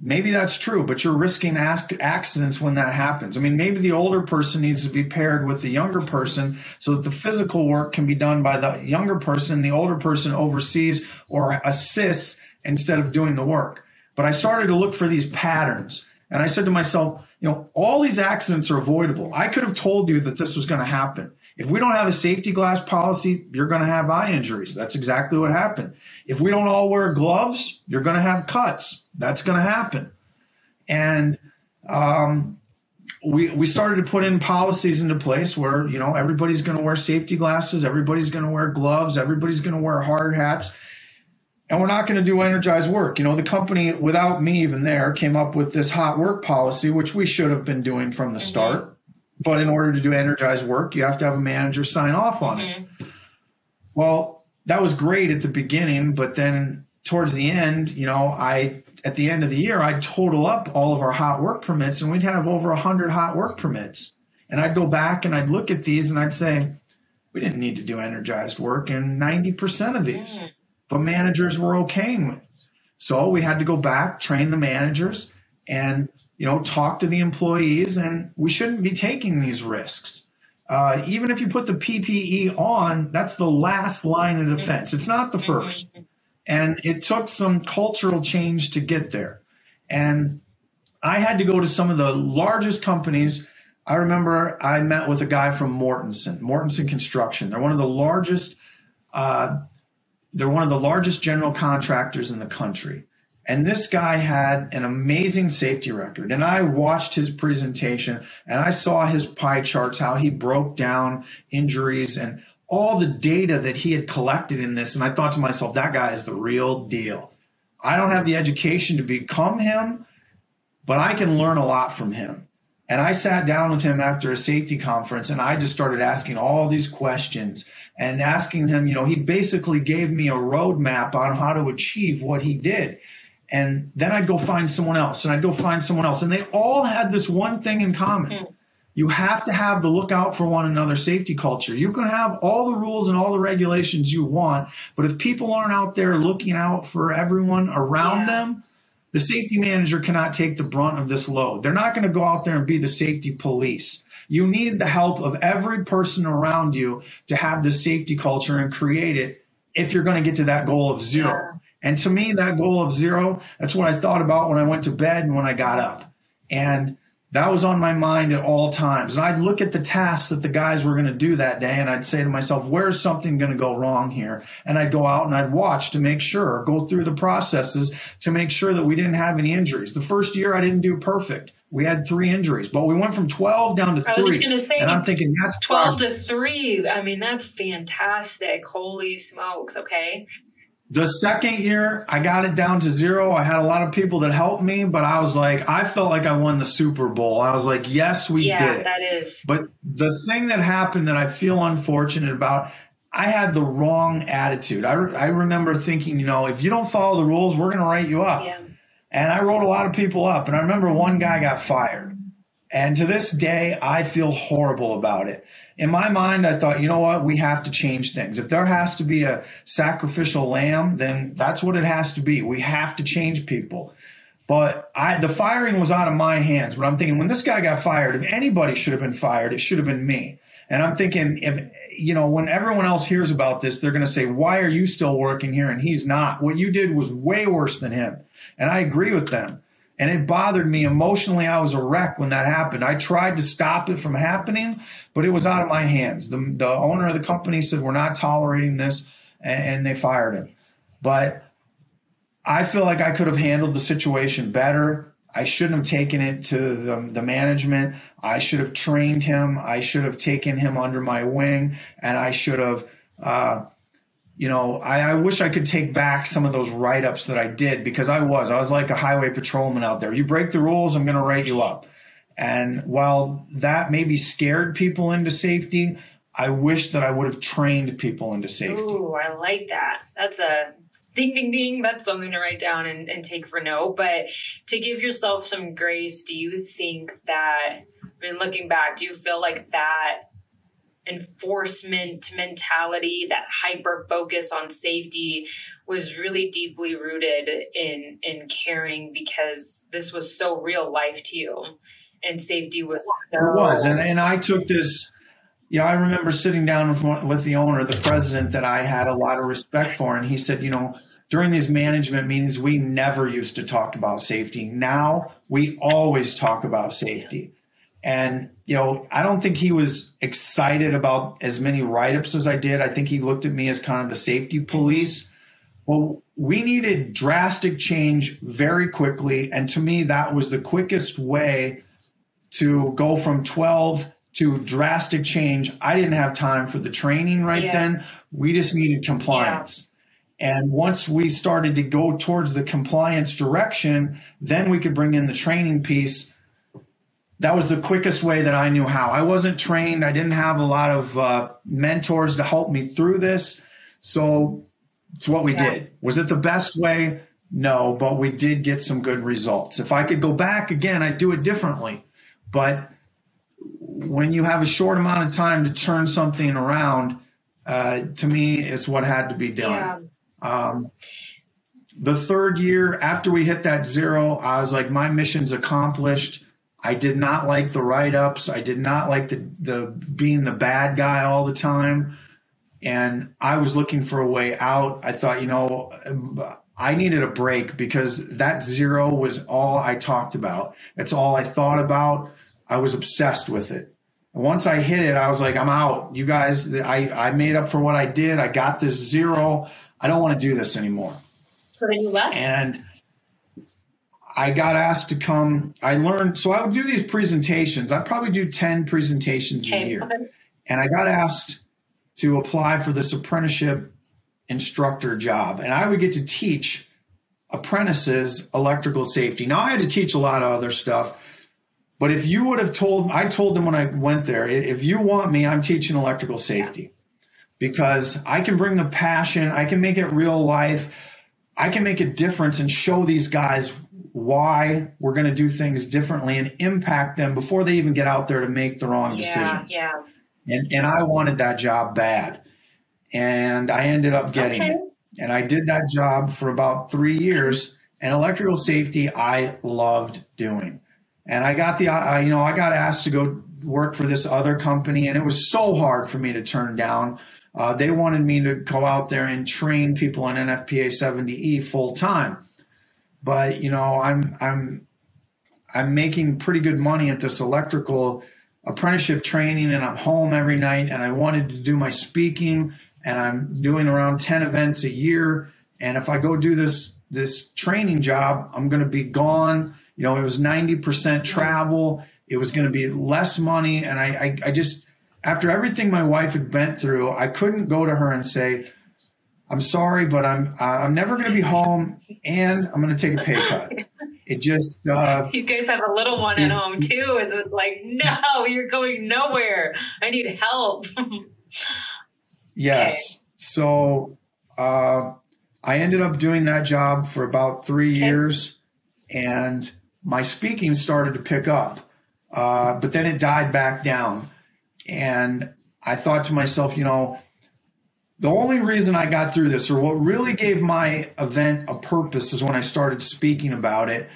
[SPEAKER 3] maybe that's true, but you're risking accidents when that happens. I mean, maybe the older person needs to be paired with the younger person so that the physical work can be done by the younger person and the older person oversees or assists instead of doing the work. But I started to look for these patterns and I said to myself, you know, all these accidents are avoidable. I could have told you that this was going to happen. If we don't have a safety glass policy, you're going to have eye injuries. That's exactly what happened. If we don't all wear gloves, you're going to have cuts. That's going to happen. And um, we we started to put in policies into place where you know everybody's going to wear safety glasses, everybody's going to wear gloves, everybody's going to wear hard hats, and we're not going to do energized work. You know, the company without me even there came up with this hot work policy, which we should have been doing from the start. But in order to do energized work, you have to have a manager sign off on it. Mm-hmm. Well, that was great at the beginning, but then towards the end, you know, I at the end of the year, I'd total up all of our hot work permits, and we'd have over hundred hot work permits. And I'd go back and I'd look at these, and I'd say, we didn't need to do energized work in ninety percent of these, mm-hmm. but managers were okay with. So we had to go back, train the managers, and you know, talk to the employees, and we shouldn't be taking these risks. Uh, even if you put the PPE on, that's the last line of defense. It's not the first. And it took some cultural change to get there. And I had to go to some of the largest companies. I remember I met with a guy from Mortenson, Mortenson Construction. They're one of the largest. Uh, they're one of the largest general contractors in the country. And this guy had an amazing safety record. And I watched his presentation and I saw his pie charts, how he broke down injuries and all the data that he had collected in this. And I thought to myself, that guy is the real deal. I don't have the education to become him, but I can learn a lot from him. And I sat down with him after a safety conference and I just started asking all these questions and asking him, you know, he basically gave me a roadmap on how to achieve what he did. And then I'd go find someone else and I'd go find someone else. And they all had this one thing in common. Mm. You have to have the lookout for one another safety culture. You can have all the rules and all the regulations you want, but if people aren't out there looking out for everyone around yeah. them, the safety manager cannot take the brunt of this load. They're not going to go out there and be the safety police. You need the help of every person around you to have this safety culture and create it if you're going to get to that goal of zero. And to me, that goal of zero, that's what I thought about when I went to bed and when I got up. And that was on my mind at all times. And I'd look at the tasks that the guys were going to do that day and I'd say to myself, where's something going to go wrong here? And I'd go out and I'd watch to make sure, go through the processes to make sure that we didn't have any injuries. The first year I didn't do perfect. We had three injuries, but we went from 12 down to three. I was going to say, and I'm thinking that's
[SPEAKER 2] 12 to three. I mean, that's fantastic. Holy smokes. Okay.
[SPEAKER 3] The second year, I got it down to zero. I had a lot of people that helped me, but I was like, I felt like I won the Super Bowl. I was like, yes, we
[SPEAKER 2] yeah,
[SPEAKER 3] did.
[SPEAKER 2] Yeah, that is.
[SPEAKER 3] But the thing that happened that I feel unfortunate about, I had the wrong attitude. I, I remember thinking, you know, if you don't follow the rules, we're going to write you up. Yeah. And I wrote a lot of people up. And I remember one guy got fired. And to this day, I feel horrible about it in my mind, I thought, you know what? We have to change things. If there has to be a sacrificial lamb, then that's what it has to be. We have to change people. But I, the firing was out of my hands. But I'm thinking, when this guy got fired, if anybody should have been fired, it should have been me. And I'm thinking, if you know, when everyone else hears about this, they're going to say, "Why are you still working here?" And he's not. What you did was way worse than him. And I agree with them and it bothered me emotionally. I was a wreck when that happened. I tried to stop it from happening, but it was out of my hands. The, the owner of the company said, We're not tolerating this, and, and they fired him. But I feel like I could have handled the situation better. I shouldn't have taken it to the, the, management. I should have trained him. I should have taken him under my wing, and I should have uh, you know, I, I, wish I could take back some of those write ups that I did because I was. I was like a highway patrolman out there. You break the rules, I'm going to write you up. And while that maybe scared people into safety, I wish that I would have trained people into safety.
[SPEAKER 2] Ooh, I like that. That's a ding, ding, ding. That's something to write down and, and take for note. But to give yourself some grace, do you think that, I mean, looking back, do you feel like that enforcement mentality, that hyper focus on safety was really deeply rooted in in caring because this was so real life to you and safety was so
[SPEAKER 3] it was and, and I took this you know, I remember sitting down with with the owner, the president that I had a lot of respect for, and he said, you know, during these management meetings, we never used to talk about safety. Now we always talk about safety. And, you know, I don't think he was excited about as many write ups as I did. I think he looked at me as kind of the safety police. Well, we needed drastic change very quickly. And to me, that was the quickest way to go from 12 to drastic change. I didn't have time for the training right yeah. then. We just needed compliance. Yeah. And once we started to go towards the compliance direction, then we could bring in the training piece that was the quickest way that I knew how. I wasn't trained. I didn't have a lot of uh, mentors to help me through this. So it's what we yeah. did. Was it the best way? No, but we did get some good results. If I could go back again, I'd do it differently. But when you have a short amount of time to turn something around, uh, to me, it's what had to be done. Yeah. Um, the third year after we hit that zero, I was like, my mission's accomplished. I did not like the write ups. I did not like the, the being the bad guy all the time. And I was looking for a way out. I thought, you know, I needed a break because that zero was all I talked about. It's all I thought about. I was obsessed with it. Once I hit it, I was like, I'm out. You guys, I, I made up for what I did. I got this zero. I don't want to do this anymore.
[SPEAKER 2] So then you left?
[SPEAKER 3] And I got asked to come. I learned, so I would do these presentations. I probably do 10 presentations okay. a year. Okay. And I got asked to apply for this apprenticeship instructor job. And I would get to teach apprentices electrical safety. Now, I had to teach a lot of other stuff, But if you would have told, I told them when I went there, if you want me, I'm teaching electrical safety because I can bring the passion, I can make it real life, I can make a difference and show these guys why we're going to do things differently and impact them before they even get out there to make the wrong
[SPEAKER 2] yeah,
[SPEAKER 3] decisions.
[SPEAKER 2] Yeah.
[SPEAKER 3] And and I wanted that job bad. And I ended up getting okay. it. And I did that job for about 3 years and electrical safety I loved doing. And I got the I, you know, I got asked to go work for this other company and it was so hard for me to turn down. Uh, they wanted me to go out there and train people on NFPA 70E full time but you know i'm i'm i'm making pretty good money at this electrical apprenticeship training and i'm home every night and i wanted to do my speaking and i'm doing around 10 events a year and if i go do this this training job i'm going to be gone. You know it was 90% travel it was going to be less money and I, I i just after everything my wife had been through i couldn't go to her and say I'm sorry, but I'm uh, I'm never going to be home, and I'm going to take a pay cut. It just uh,
[SPEAKER 2] you guys have a little one at home too. Is it like no, you're going nowhere? I need help.
[SPEAKER 3] yes. Okay. So uh, I ended up doing that job for about three okay. years, and my speaking started to pick up, uh, but then it died back down, and I thought to myself, you know the only reason I got through this, or what really gave my event a purpose, is when I started speaking about it.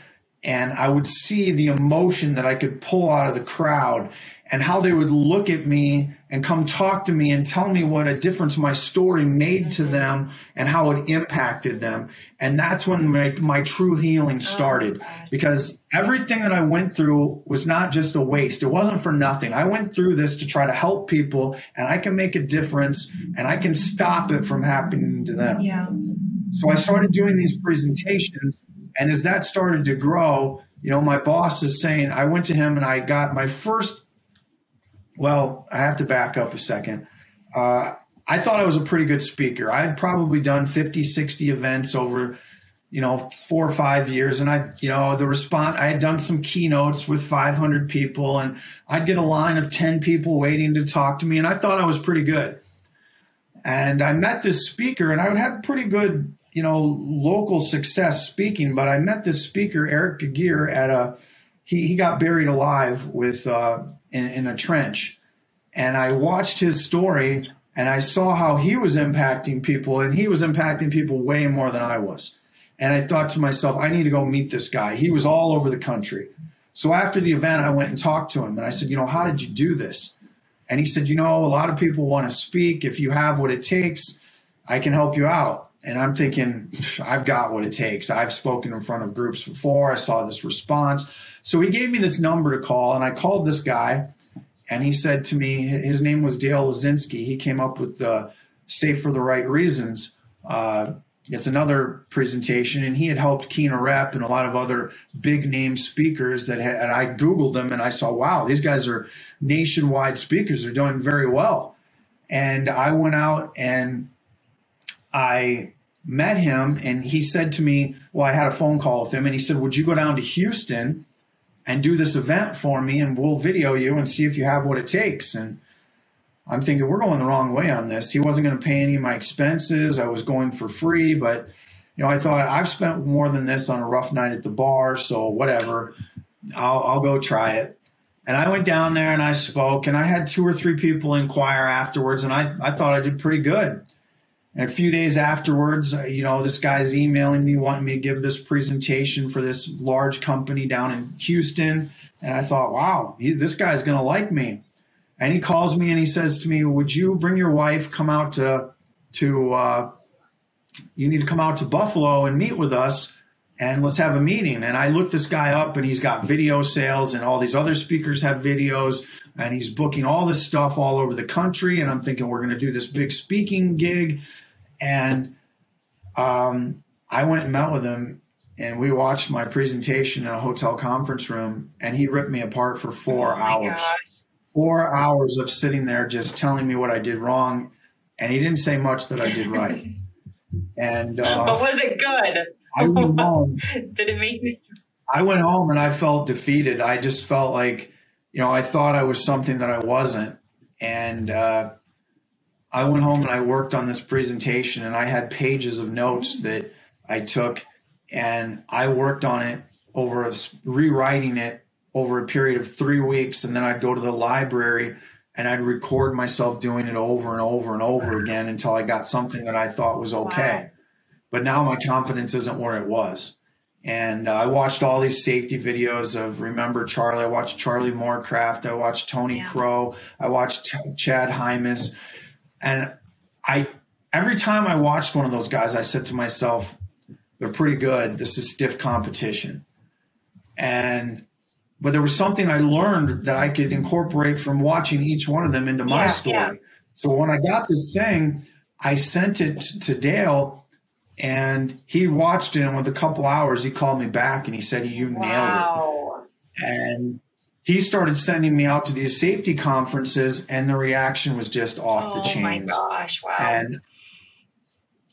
[SPEAKER 3] And I would see the emotion that I could pull out of the crowd and how they would look at me and come talk to me and tell me what a difference my story made to mm-hmm. them and how it impacted them. And that's when my, my true healing oh, started because everything that I went through was not just a waste. It wasn't for nothing. I went through this to try to help people and I can make a difference and I can stop it from happening to them.
[SPEAKER 2] Yeah.
[SPEAKER 3] So I started doing these presentations and as that started to grow, you know, my boss is saying, I went to him and I got my first well, I have to back up a second. Uh, I thought I was a pretty good speaker. I had probably done 50, 60 events over, you know, four or five years. And I, you know, the response, I had done some keynotes with 500 people and I'd get a line of 10 people waiting to talk to me. And I thought I was pretty good. And I met this speaker and I would have pretty good, you know, local success speaking. But I met this speaker, Eric Giguere, at a, he, he got buried alive with, uh, in, in a trench. And I watched his story and I saw how he was impacting people, and he was impacting people way more than I was. And I thought to myself, I need to go meet this guy. He was all over the country. So after the event, I went and talked to him and I said, You know, how did you do this? And he said, You know, a lot of people want to speak. If you have what it takes, I can help you out. And I'm thinking, I've got what it takes. I've spoken in front of groups before. I saw this response. So he gave me this number to call, and I called this guy, and he said to me, his name was Dale Lazinski. He came up with the Safe for the Right Reasons. Uh, it's another presentation, and he had helped Kina Repp and a lot of other big name speakers that had, and I Googled them and I saw, wow, these guys are nationwide speakers. They're doing very well. And I went out and I met him, and he said to me, well, I had a phone call with him, and he said, would you go down to Houston? and do this event for me and we'll video you and see if you have what it takes. And I'm thinking we're going the wrong way on this. He wasn't going to pay any of my expenses. I was going for free, but you know, I thought I've spent more than this on a rough night at the bar, so whatever. I'll, I'll go try it. And I went down there and I spoke, and I had two or three people inquire afterwards, and I, I thought I did pretty good. And a few days afterwards, uh, you know, this guy's emailing me, wanting me to give this presentation for this large company down in Houston. And I thought, wow, he, this guy's going to like me. And he calls me and he says to me, "Would you bring your wife? Come out to to uh, you need to come out to Buffalo and meet with us, and let's have a meeting." And I looked this guy up, and he's got video sales, and all these other speakers have videos, and he's booking all this stuff all over the country. And I'm thinking we're going to do this big speaking gig and um, I went and met with him, and we watched my presentation in a hotel conference room, and he ripped me apart for four oh hours. Gosh. Four hours of sitting there just telling me what I did wrong, and he didn't say much that I did right. And uh,
[SPEAKER 2] but was it good?
[SPEAKER 3] I went home.
[SPEAKER 2] did it make you?
[SPEAKER 3] I went home and I felt defeated. I just felt like, you know, I thought I was something that I wasn't. And uh, I went home and I worked on this presentation and I had pages of notes that I took and I worked on it over a, rewriting it over a period of three weeks. And then I'd go to the library and I'd record myself doing it over and over and over again until I got something that I thought was okay. Wow. But now my confidence isn't where it was. And uh, I watched all these safety videos of Remember Charlie. I watched Charlie Morecraft. I watched Tony yeah. Crow. I watched T- Chad Hymas. And I, every time I watched one of those guys, I said to myself, they're pretty good. This is stiff competition. And but there was something I learned that I could incorporate from watching each one of them into my yeah, story. Yeah. So when I got this thing, I sent it to Dale and he watched it and with a couple hours he called me back and he said you nailed wow. it. And he started sending me out to these safety conferences and the reaction was just off oh the chains.
[SPEAKER 2] Oh my gosh, wow.
[SPEAKER 3] And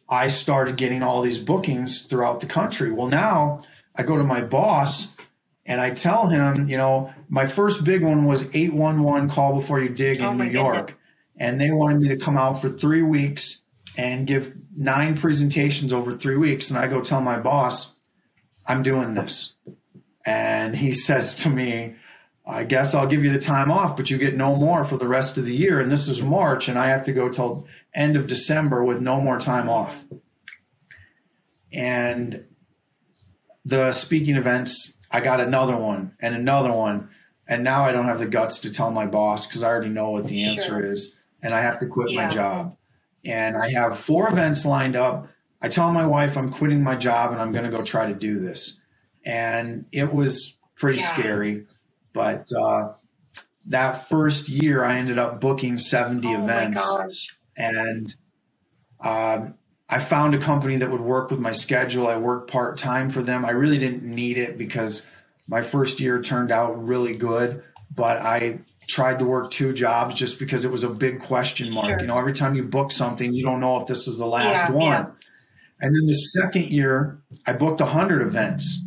[SPEAKER 3] I started getting all these bookings throughout the country. Well, now I go to my boss and I tell him, you know, my first big one was 811 call before you dig oh in New York. Goodness. And they wanted me to come out for three weeks and give nine presentations over three weeks. And I go tell my boss, I'm doing this. And he says to me, I guess I'll give you the time off, but you get no more for the rest of the year. And this is March, and I have to go till end of December with no more time off. And the speaking events, I got another one and another one. And now I don't have the guts to tell my boss because I already know what the answer is. And I have to quit yeah. my job. And I have four events lined up. I tell my wife I'm quitting my job and I'm going to go try to do this. And it was pretty yeah. scary. But uh, that first year, I ended up booking 70 oh events and um, I found a company that would work with my schedule. I worked part time for them. I really didn't need it because my first year turned out really good, but I tried to work two jobs just because it was a big question mark. Sure. You know, every time you book something, you don't know if this is the last yeah, one. Yeah. And then the second year, I booked 100 events.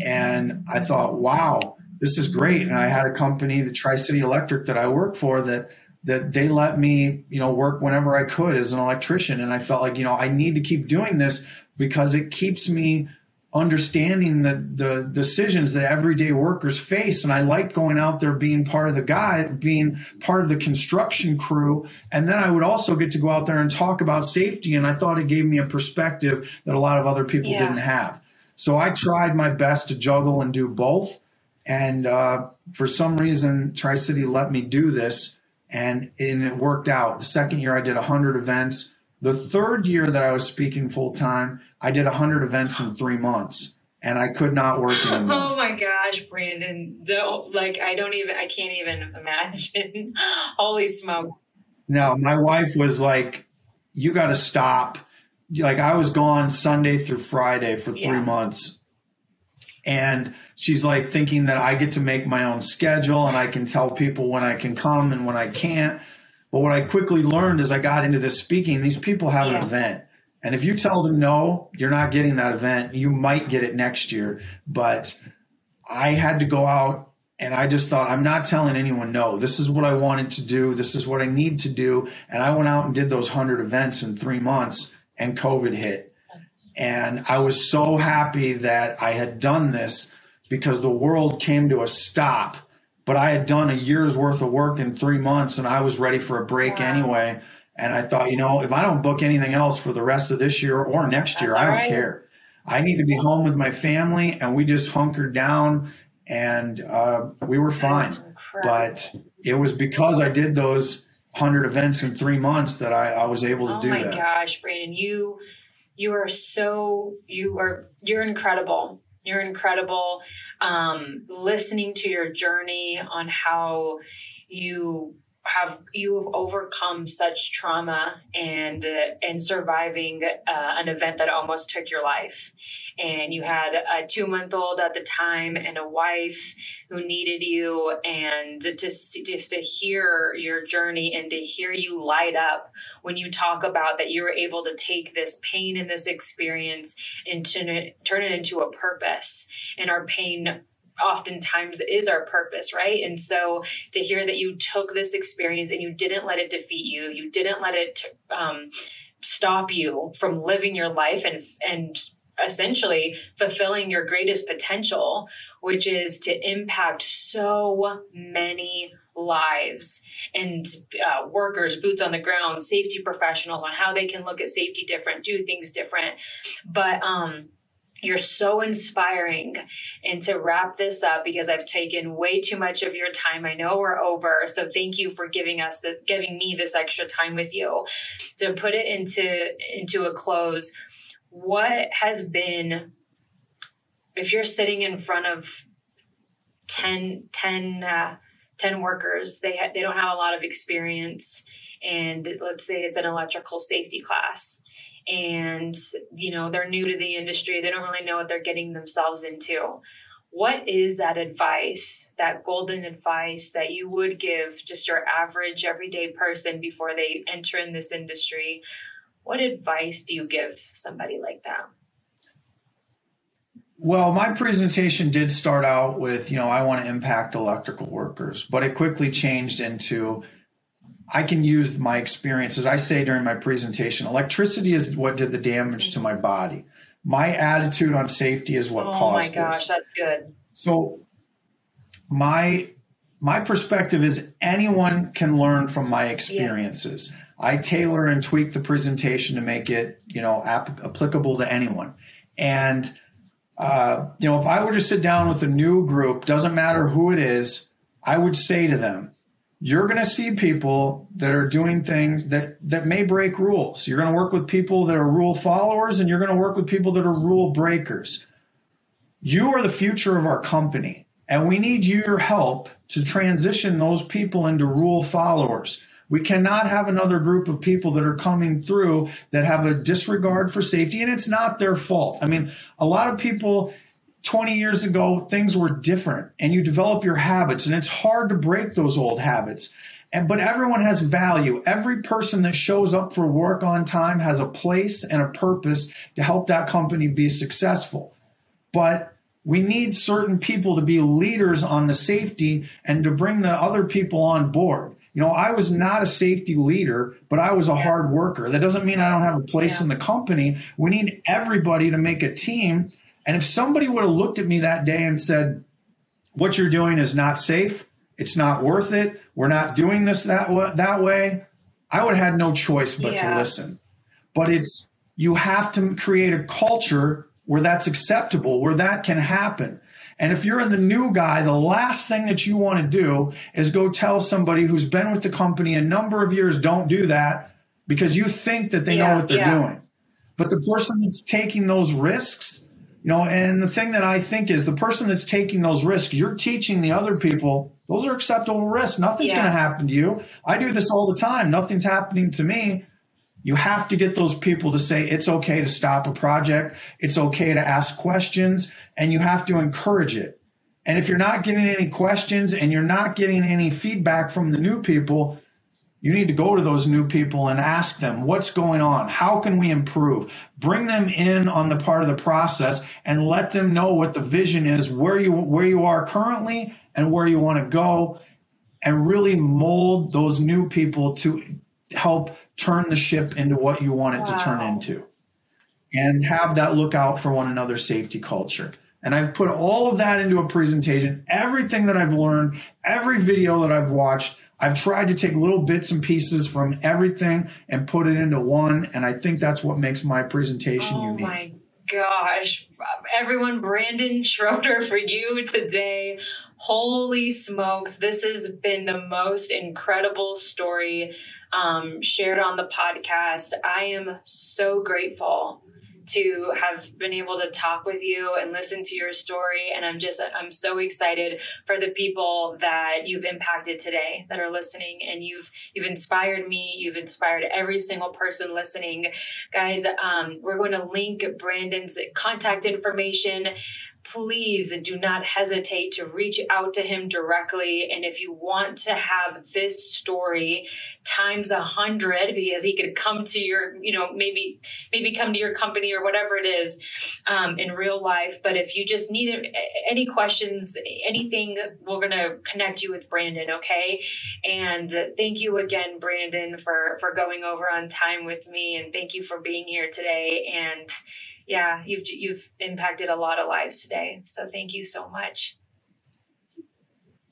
[SPEAKER 3] And I thought, wow, this is great. And I had a company, the Tri City Electric, that I work for that that they let me, you know, work whenever I could as an electrician. And I felt like, you know, I need to keep doing this because it keeps me understanding the the decisions that everyday workers face. And I liked going out there being part of the guy, being part of the construction crew. And then I would also get to go out there and talk about safety. And I thought it gave me a perspective that a lot of other people yeah. didn't have. So I tried my best to juggle and do both. And uh, for some reason, Tri City let me do this and, and it worked out. The second year, I did 100 events. The third year that I was speaking full time, I did 100 events in three months, and I could not work anymore.
[SPEAKER 2] Oh my gosh, Brandon! Like I don't even, I can't even imagine. Holy smoke!
[SPEAKER 3] No, my wife was like, "You got to stop." Like I was gone Sunday through Friday for three yeah. months, and she's like thinking that I get to make my own schedule and I can tell people when I can come and when I can't. But what I quickly learned as I got into this speaking, these people have yeah. an event. And if you tell them no, you're not getting that event. You might get it next year. But I had to go out and I just thought, I'm not telling anyone no. This is what I wanted to do. This is what I need to do. And I went out and did those 100 events in three months, and COVID hit. And I was so happy that I had done this because the world came to a stop. But I had done a year's worth of work in three months and I was ready for a break wow. anyway. And I thought, you know, if I don't book anything else for the rest of this year or next year, I don't right. care. I need to be home with my family. And we just hunkered down and uh, we were fine. But it was because I did those 100 events in three months that I, I was able to
[SPEAKER 2] oh
[SPEAKER 3] do that.
[SPEAKER 2] Oh my gosh, Brandon, you you are so you are you're incredible you're incredible. Um, listening to your journey on how you have you have overcome such trauma and uh, and surviving uh, an event that almost took your life. And you had a two month old at the time and a wife who needed you. And to just to hear your journey and to hear you light up when you talk about that you were able to take this pain and this experience and to turn it into a purpose. And our pain oftentimes is our purpose, right? And so to hear that you took this experience and you didn't let it defeat you, you didn't let it um, stop you from living your life and and essentially fulfilling your greatest potential, which is to impact so many lives and uh, workers, boots on the ground, safety professionals on how they can look at safety different, do things different. But um, you're so inspiring. And to wrap this up, because I've taken way too much of your time, I know we're over. So thank you for giving us this, giving me this extra time with you. To put it into into a close, what has been, if you're sitting in front of 10, 10, uh, 10 workers, they ha- they don't have a lot of experience, and let's say it's an electrical safety class and you know they're new to the industry. They don't really know what they're getting themselves into. What is that advice that golden advice that you would give just your average everyday person before they enter in this industry? What advice do you give somebody like that
[SPEAKER 3] well, my presentation did start out with, you know, I want to impact electrical workers, but it quickly changed into I can use my experience. As I say during my presentation, electricity is what did the damage to my body. My attitude on safety is what
[SPEAKER 2] oh
[SPEAKER 3] caused
[SPEAKER 2] this. Oh my gosh,
[SPEAKER 3] this.
[SPEAKER 2] that's good.
[SPEAKER 3] So my my perspective is anyone can learn from my experiences. Yeah. I tailor and tweak the presentation to make it, you know, ap- applicable to anyone. And uh, you know, if I were to sit down with a new group, doesn't matter who it is, I would say to them, you're going to see people that are doing things that that may break rules. You're going to work with people that are rule followers and you're going to work with people that are rule breakers. You are the future of our company and we need your help to transition those people into rule followers. We cannot have another group of people that are coming through that have a disregard for safety and it's not their fault. I mean, a lot of people 20 years ago, things were different and you develop your habits and it's hard to break those old habits. And, but everyone has value. Every person that shows up for work on time has a place and a purpose to help that company be successful. But we need certain people to be leaders on the safety and to bring the other people on board. You know, I was not a safety leader, but I was a hard worker. That doesn't mean I don't have a place yeah. in the company. We need everybody to make a team and if somebody would have looked at me that day and said, what you're doing is not safe, it's not worth it, we're not doing this that way, that way, I would have had no choice but yeah. to listen. But it's, you have to create a culture where that's acceptable, where that can happen. And if you're in the new guy, the last thing that you want to do is go tell somebody who's been with the company a number of years, don't do that because you think that they yeah, know what they're yeah. doing. But the person that's taking those risks you know, and the thing that I think is the person that's taking those risks, you're teaching the other people those are acceptable risks. Nothing's yeah. going to happen to you. I do this all the time. Nothing's happening to me. You have to get those people to say it's okay to stop a project. It's okay to ask questions and you have to encourage it. And if you're not getting any questions and you're not getting any feedback from the new people, you need to go to those new people and ask them what's going on? How can we improve? Bring them in on the part of the process and let them know what the vision is where you where you are currently and where you want to go and really mold those new people to help turn the ship into what you want it wow. to turn into. And have that look out for one another safety culture. And I've put all of that into a presentation, everything that I've learned, every video that I've watched, I've tried to take little bits and pieces from everything and put it into one. And I think that's what makes my presentation unique.
[SPEAKER 2] oh
[SPEAKER 3] unique.
[SPEAKER 2] My gosh, everyone, Brandon Schroeder for you today. Holy smokes, this has been the most incredible story um, shared on the podcast. I am so grateful to have been able to talk with you and listen to your story. And I'm just, I'm so excited for the people that you've impacted today that are listening and you've, you've inspired me. You've inspired every single person listening. Guys, um, we're going to link Brandon's contact information please do not hesitate to reach out to him directly. And if you want to have this story times a hundred, because he could come to your, you know, maybe maybe come to your company or whatever it is um, in real life. But if you just need any questions, anything, we're gonna connect you with Brandon. Okay. And thank you again, Brandon, for for going over on time with me, and thank you for being here today. And yeah, you've you've impacted a lot of lives today. So thank you so much.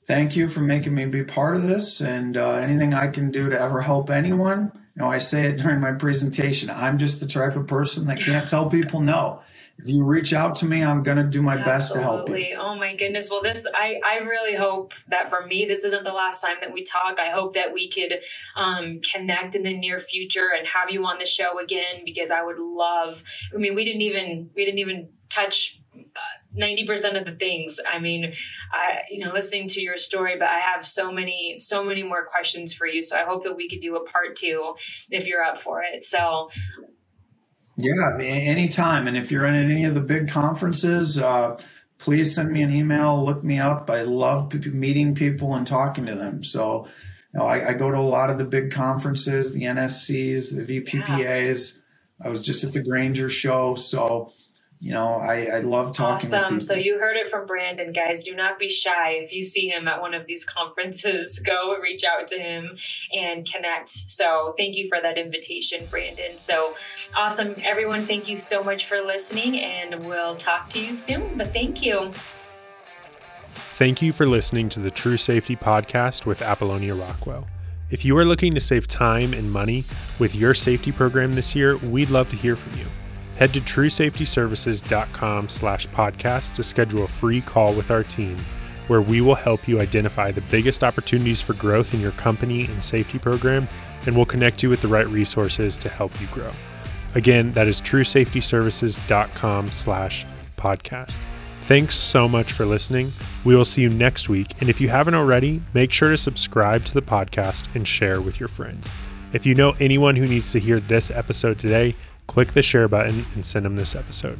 [SPEAKER 3] Thank you for making me be part of this, and uh, anything I can do to ever help anyone. You know, I say it during my presentation. I'm just the type of person that can't tell people no if you reach out to me, I'm going to do my Absolutely. best to help you.
[SPEAKER 2] Oh my goodness. Well, this, I, I really hope that for me, this isn't the last time that we talk. I hope that we could um, connect in the near future and have you on the show again because I would love, I mean, we didn't even, we didn't even touch uh, ninety percent of the things. I mean, I you know listening to your story, but I have so many so many more questions for you. So I hope that we could do a part two if you're up for it. So
[SPEAKER 3] yeah, anytime. And if you're in any of the big conferences, uh, please send me an email, look me up. I love meeting people and talking to them. So, you know, I, I go to a lot of the big conferences, the NSCs, the VPPAs. Yeah. I was just at the Grainger show. So, you know, I, I love talking.
[SPEAKER 2] Awesome. So you heard it from Brandon, guys. Do not be shy. If you see him at one of these conferences, go reach out to him and connect. So thank you for that invitation, Brandon. So awesome, everyone. Thank you so much for listening, and we'll talk to you soon. But thank you.
[SPEAKER 1] Thank you for listening to the True Safety Podcast with Apollonia Rockwell. If you are looking to save time and money with your safety program this year, we'd love to hear from you. Head to truesafetyservices.com slash podcast to schedule a free call with our team, where we will help you identify the biggest opportunities for growth in your company and safety program, and we'll connect you with the right resources to help you grow. Again, that is truesafetyservices.com slash podcast. Thanks so much for listening. We will see you next week. And if you haven't already, make sure to subscribe to the podcast and share with your friends. If you know anyone who needs to hear this episode today, click the share button and send them this episode.